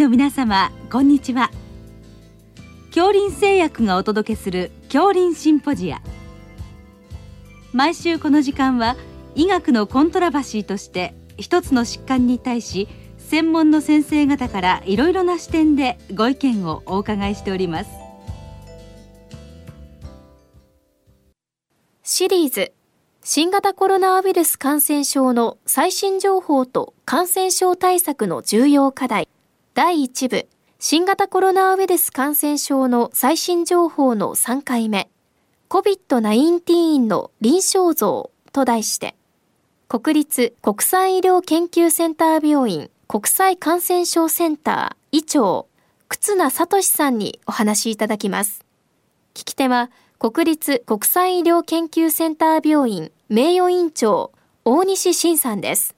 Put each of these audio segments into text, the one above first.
の皆様こんにちは。恐林製薬がお届けする恐林シンポジア。毎週この時間は医学のコントラバシーとして一つの疾患に対し専門の先生方からいろいろな視点でご意見をお伺いしております。シリーズ新型コロナウイルス感染症の最新情報と感染症対策の重要課題。第1部新型コロナウイルス感染症の最新情報の3回目 COVID-19 の臨床像と題して国立国際医療研究センター病院国際感染症センター医長忽那聡さんにお話しいただきます。聞き手は国立国際医療研究センター病院名誉院長大西晋さんです。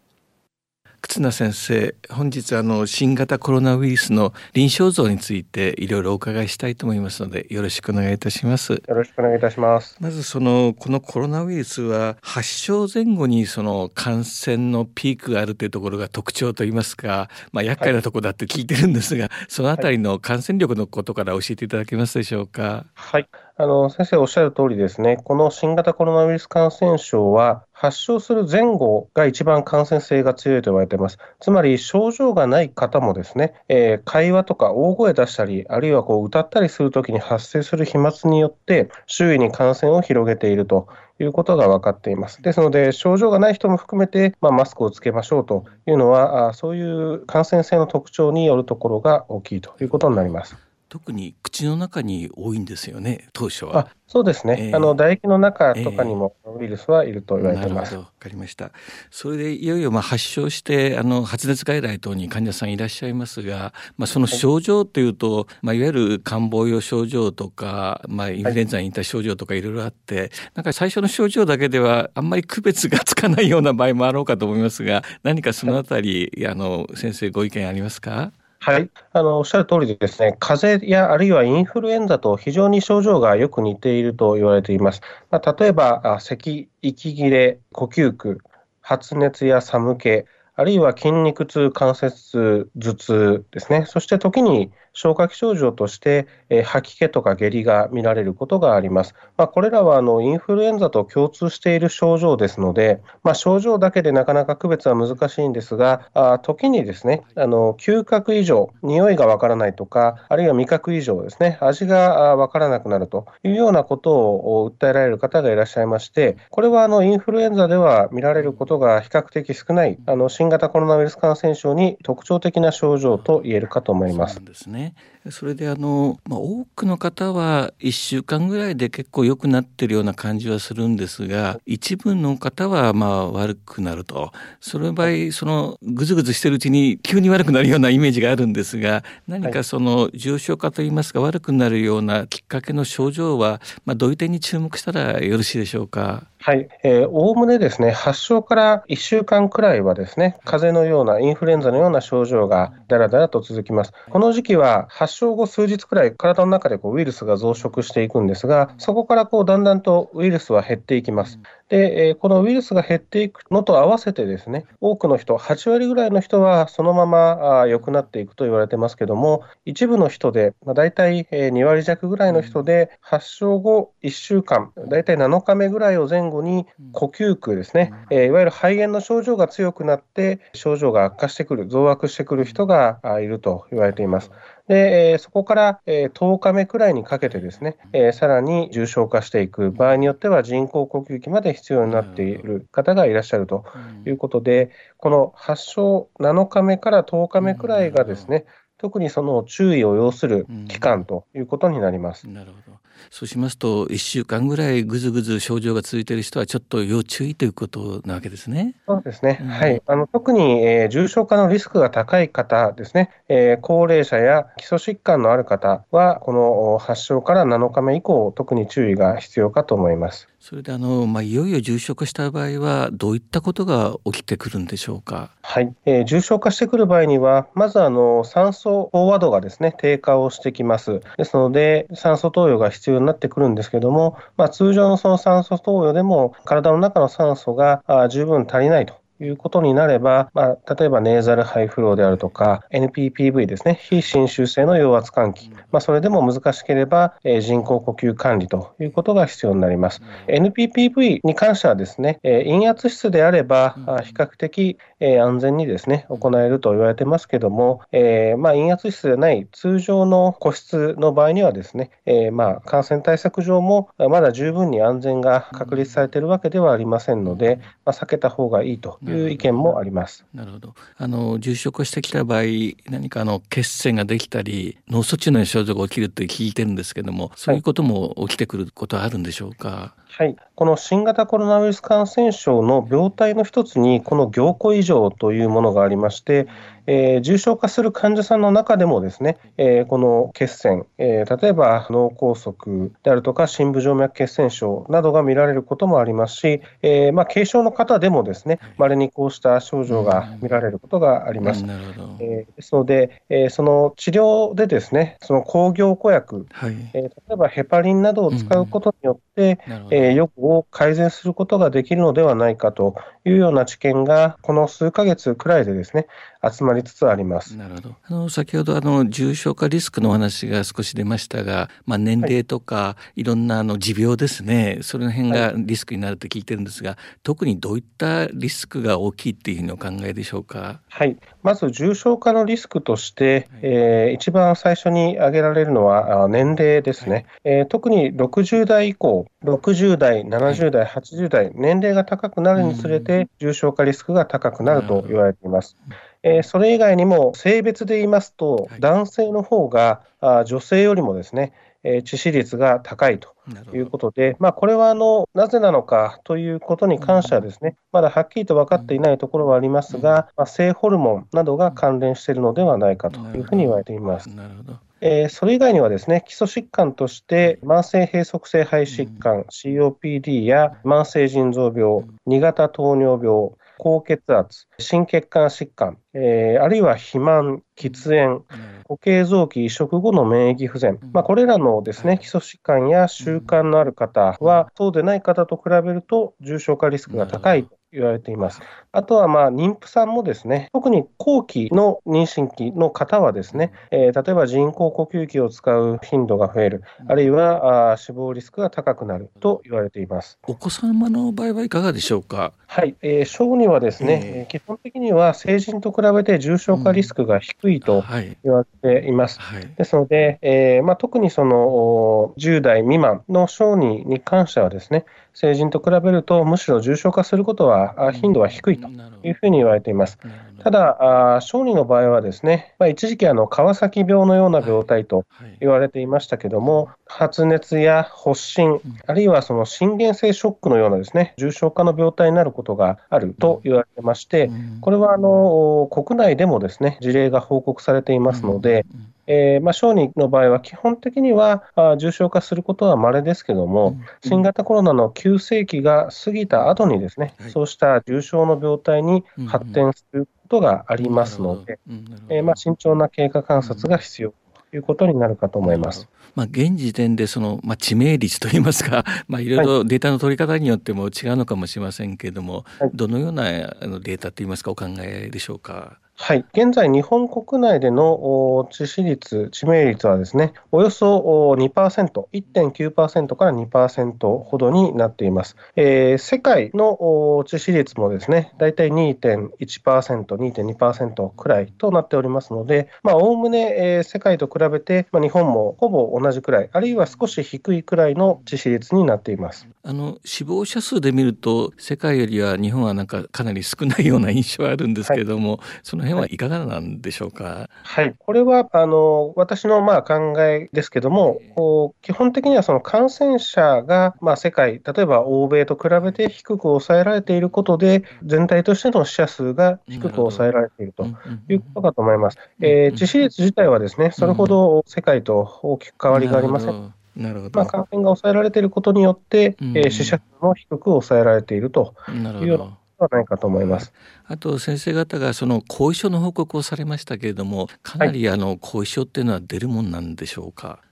忽那先生本日あの新型コロナウイルスの臨床像についていろいろお伺いしたいと思いますのでよろしくお願いいたします。よろしくお願いいたします。まずそのこのコロナウイルスは発症前後にその感染のピークがあるというところが特徴といいますかまあ厄介なところだって聞いてるんですが、はい、そのあたりの感染力のことから教えていただけますでしょうか？はいあの先生おっしゃる通りですね、この新型コロナウイルス感染症は、発症する前後が一番感染性が強いと言われています。つまり症状がない方もですね、えー、会話とか大声出したり、あるいはこう歌ったりするときに発生する飛沫によって、周囲に感染を広げているということが分かっています。ですので、症状がない人も含めて、まあ、マスクをつけましょうというのは、あそういう感染性の特徴によるところが大きいということになります。特に口の中に多いんですよね当初は。そうですね、えー、あの唾液の中とかにもウイルスはいると言われてます。わ、かりました。それでいよいよまあ発症してあの発熱外来等に患者さんいらっしゃいますが、まあその症状というと、まあいわゆる感冒用症状とか、まあインフルエンザに似た症状とかいろいろあって、はい、なんか最初の症状だけではあんまり区別がつかないような場合もあろうかと思いますが、何かそのあたり、はい、あの先生ご意見ありますか？はい、あのおっしゃる通りでですね、風邪やあるいはインフルエンザと非常に症状がよく似ていると言われています。まあ、例えば、咳、息切れ、呼吸苦、発熱や寒気、あるいは筋肉痛、関節痛、頭痛ですね、そして時に消化器症状として、えー、吐き気とか下痢が見られることがあります。まあ、これらはあのインフルエンザと共通している症状ですので、まあ、症状だけでなかなか区別は難しいんですが、あ時にですねあの嗅覚異常、匂いがわからないとか、あるいは味覚異常ですね、味がわからなくなるというようなことを訴えられる方がいらっしゃいまして、これはあのインフルエンザでは見られることが比較的少ない、あの新型コロナウイルス感染症に特徴的な症状と言えるかと思います。ですね 다음에 それであの、まあ、多くの方は1週間ぐらいで結構良くなってるような感じはするんですが一部の方はまあ悪くなるとその場合そのぐずぐずしてるうちに急に悪くなるようなイメージがあるんですが何かその重症化といいますか悪くなるようなきっかけの症状は、まあ、どういう点に注目したらよろしいでしょうか？はい、おおむねですね、発症から1週間くらいはですね、風邪のような、インフルエンザのような症状がだらだらと続きます。この時期は発症後数日くらい、体の中でこうウイルスが増殖していくんですが、そこからこうだんだんとウイルスは減っていきます。で、えこのウイルスが減っていくのと合わせてですね、多くの人、8割ぐらいの人はそのまま良くなっていくと言われてますけども、一部の人で、まあ、大体2割弱ぐらいの人で、発症後1週間、大体7日目ぐらいを前後に呼吸苦ですね、えいわゆる肺炎の症状が強くなって、症状が悪化してくる、増悪してくる人がいると言われています。で、えそこから、え10日目くらいにかけてですね、えさらに重症化していく。場合によっては人工呼吸器まで必要になっている方がいらっしゃるということで、この発症7日目から10日目くらいがですね、特にその注意を要する期間ということになります。なるほど。そうしますと1週間ぐらいぐずぐず症状が続いている人はちょっと要注意ということなわけですね。そうですね、うん、はい。あの特に、えー、重症化のリスクが高い方ですね、えー、高齢者や基礎疾患のある方はこの発症から7日目以降特に注意が必要かと思います。それであの、まあ、いよいよ重症化した場合はどういったことが起きてくるんでしょうか？はい、えー、重症化してくる場合にはまずあの酸素飽和度がですね低下をしてきます。ですので酸素投与が必要になってくるんですけれども、まあ、通常のその酸素投与でも体の中の酸素が十分足りないということになれば、まあ、例えばネーザルハイフローであるとか、NPPV ですね、非侵襲性の陽圧換気、まあ、それでも難しければ、えー、人工呼吸管理ということが必要になります。NPPV に関してはですね、えー、陰圧室であれば、比較的、えー、安全にですね、行えると言われてますけども、えー、まあ、陰圧室でない通常の個室の場合にはですね、えー、まあ、感染対策上もまだ十分に安全が確立されているわけではありませんので、まあ、避けた方がいいという意見もあります。なるほど。あの重症化してきた場合、何かあの血栓ができたり、脳卒中の症状が起きるって聞いてるんですけども、そういうことも起きてくることはあるんでしょうか？はい、この新型コロナウイルス感染症の病態の一つに、この凝固異常というものがありまして、えー、重症化する患者さんの中でもですね、えー、この血栓、えー、例えば脳梗塞であるとか深部静脈血栓症などが見られることもありますし、えーまあ、軽症の方でもですね、稀にこうした症状が見られることがあります。えー、ですので、えー、その治療でですね、その抗凝固薬、はい、えー、例えばヘパリンなどを使うことによって、うん、えー、予後を改善することができるのではないかというような知見が、この数ヶ月くらいでですね、集まりつつあります。なるほど。あの先ほどあの重症化リスクの話が少し出ましたが、まあ年齢とか、はい、いろんなあの持病ですね、その辺がリスクになると聞いてるんですが、はい、特にどういったリスクが大きいっていうふうにお考えでしょうか？はい。まず重症化のリスクとして、はい、えー、一番最初に挙げられるのは年齢ですね。はい、えー、特に60代以降、60代、70代、80代、年齢が高くなるにつれて重症化リスクが高くなると言われています。えー、それ以外にも性別で言いますと、男性の方があ女性よりもですね、えー、致死率が高いということで、まあ、これはあのなぜなのかということに関してはですね、まだはっきりと分かっていないところはありますが、まあ、性ホルモンなどが関連しているのではないかというふうに言われています。なるほど。えー、それ以外にはですね、基礎疾患として、慢性閉塞性肺疾患、COPD や慢性腎臓病、2型糖尿病、高血圧、心血管疾患、えー、あるいは肥満、喫煙、固形臓器移植後の免疫不全、まあ、これらのですね基礎疾患や習慣のある方は、そうでない方と比べると重症化リスクが高い言われています。あとは、まあ、妊婦さんもですね、特に後期の妊娠期の方はですね、えー、例えば人工呼吸器を使う頻度が増える、あるいはあ死亡リスクが高くなると言われています。お子様の場合はいかがでしょうか？はい、えー、小児はですね、えー、基本的には成人と比べて重症化リスクが低いと言われています。うんはい、ですので、えーまあ、特にその10代未満の小児に関してはですね、成人と比べるとむしろ重症化することは頻度は低いというふうに言われています。ただ、小児の場合はですね、まあ、一時期あの川崎病のような病態と言われていましたけども、発熱や発疹、あるいはその心原性ショックのようなですね重症化の病態になることがあると言われてまして、これはあの国内でもですね事例が報告されていますので、えーまあ、小児の場合は基本的にはあ重症化することは稀ですけども、うん、新型コロナの急性期が過ぎた後にですね、はい、そうした重症の病態に発展することがありますので、えーまあ、慎重な経過観察が必要ということになるかと思います。まあ、現時点でその、まあ、致命率といいますか、まあ、いろい。ろデータの取り方によっても違うのかもしれませんけれども、はい、どのようなデータといいますかお考えでしょうか？はい、現在、日本国内での致死率、致命率はですね、およそ2%、1.9%から2%ほどになっています。えー、世界の致死率もですね、だいたい2.1%、2.2%くらいとなっておりますので、おおむね、えー、世界と比べて、まあ、日本もほぼ同じくらい、あるいは少し低いくらいの致死率になっています。あの死亡者数で見ると、世界よりは日本はなんかかなり少ないような印象はあるんですけれども、はい、その辺はい。かがなんでしょうか？はい、これはあの私のまあ考えですけども、基本的にはその感染者がまあ世界、例えば欧米と比べて低く抑えられていることで、全体としての死者数が低く抑えられているということかと思います。えー、致死率自体はですね、それほど世界と大きく変わりがありません。なるほど。まあ、感染が抑えられていることによって、うん、えー、死者数も低く抑えられているというようなはないかと思います。あと先生方がその後遺症の報告をされましたけれども、かなりあの後遺症っていうのは出るもんなんでしょうか。はい、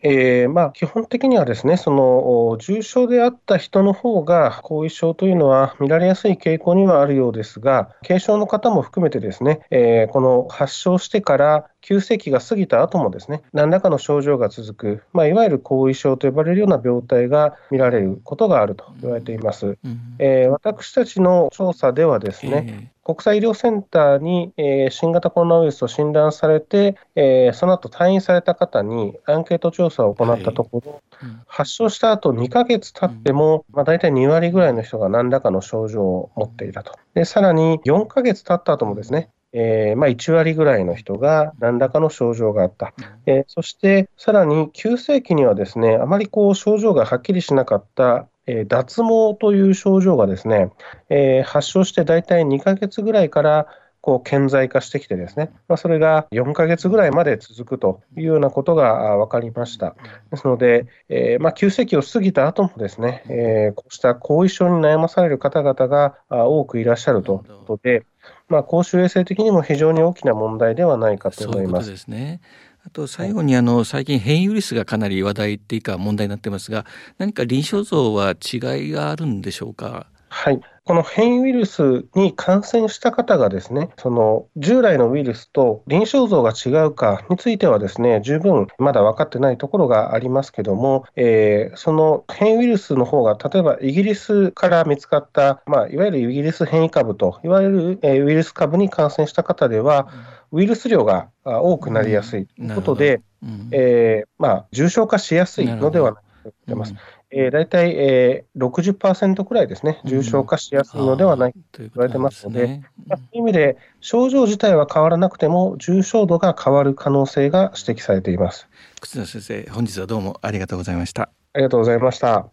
えーまあ、基本的にはですね、その重症であった人の方が後遺症というのは見られやすい傾向にはあるようですが、軽症の方も含めてですね、えー、この発症してから急性期が過ぎた後もですね、何らかの症状が続く、まあ、いわゆる後遺症と呼ばれるような病態が見られることがあると言われています。うん、えー、私たちの調査ではですね、国際医療センターに、えー、新型コロナウイルスと診断されて、えー、その後退院された方にアンケート調査を行ったところ、はい。うん、発症した後2ヶ月経っても、まあ、大体2割ぐらいの人が何らかの症状を持っていたと。でさらに4ヶ月経った後もですね、えーまあ、1割ぐらいの人が何らかの症状があった、えー、そしてさらに急性期にはですねあまりこう症状がはっきりしなかったえー、脱毛という症状がですね、えー、発症して大体2ヶ月ぐらいからこう顕在化してきてですね、まあ、それが4ヶ月ぐらいまで続くというようなことが分かりました。ですので、えー、まあ、急性期を過ぎた後もですね、えー、こうした後遺症に悩まされる方々が多くいらっしゃるということで、まあ、公衆衛生的にも非常に大きな問題ではないかと思います。そうですね。あと最後にあの最近変異ウイルスがかなり話題っていうか問題になってますが何か臨床像は違いがあるんでしょうか？はい。この変異ウイルスに感染した方がですね、その従来のウイルスと臨床像が違うかについてはですね、十分まだ分かってないところがありますけども、えー、その変異ウイルスの方が、例えばイギリスから見つかった、まあ、いわゆるイギリス変異株といわれる、えウイルス株に感染した方では、ウイルス量が多くなりやすいということで、うん、えー、まあ、重症化しやすいのではないかと思っています。えー、大体、えー、60%くらいですね、重症化しやすいのではないと言われてますので、うんね。うん、そういう意味で、症状自体は変わらなくても、重症度が変わる可能性が指摘されています。忽那先生、本日はどうもありがとうございました。ありがとうございました。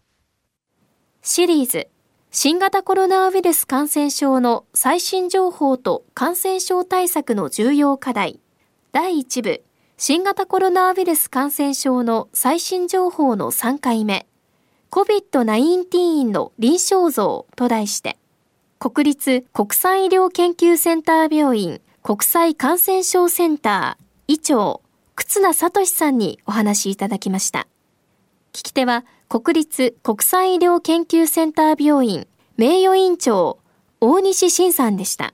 シリーズ新型コロナウイルス感染症の最新情報と感染症対策の重要課題。第1部新型コロナウイルス感染症の最新情報の3回目 COVID-19 の臨床像と題して、国立国際医療研究センター病院国際感染症センター医長、忽那聡さんにお話いただきました。聞き手は、国立国際医療研究センター病院名誉院長、大西晋さんでした。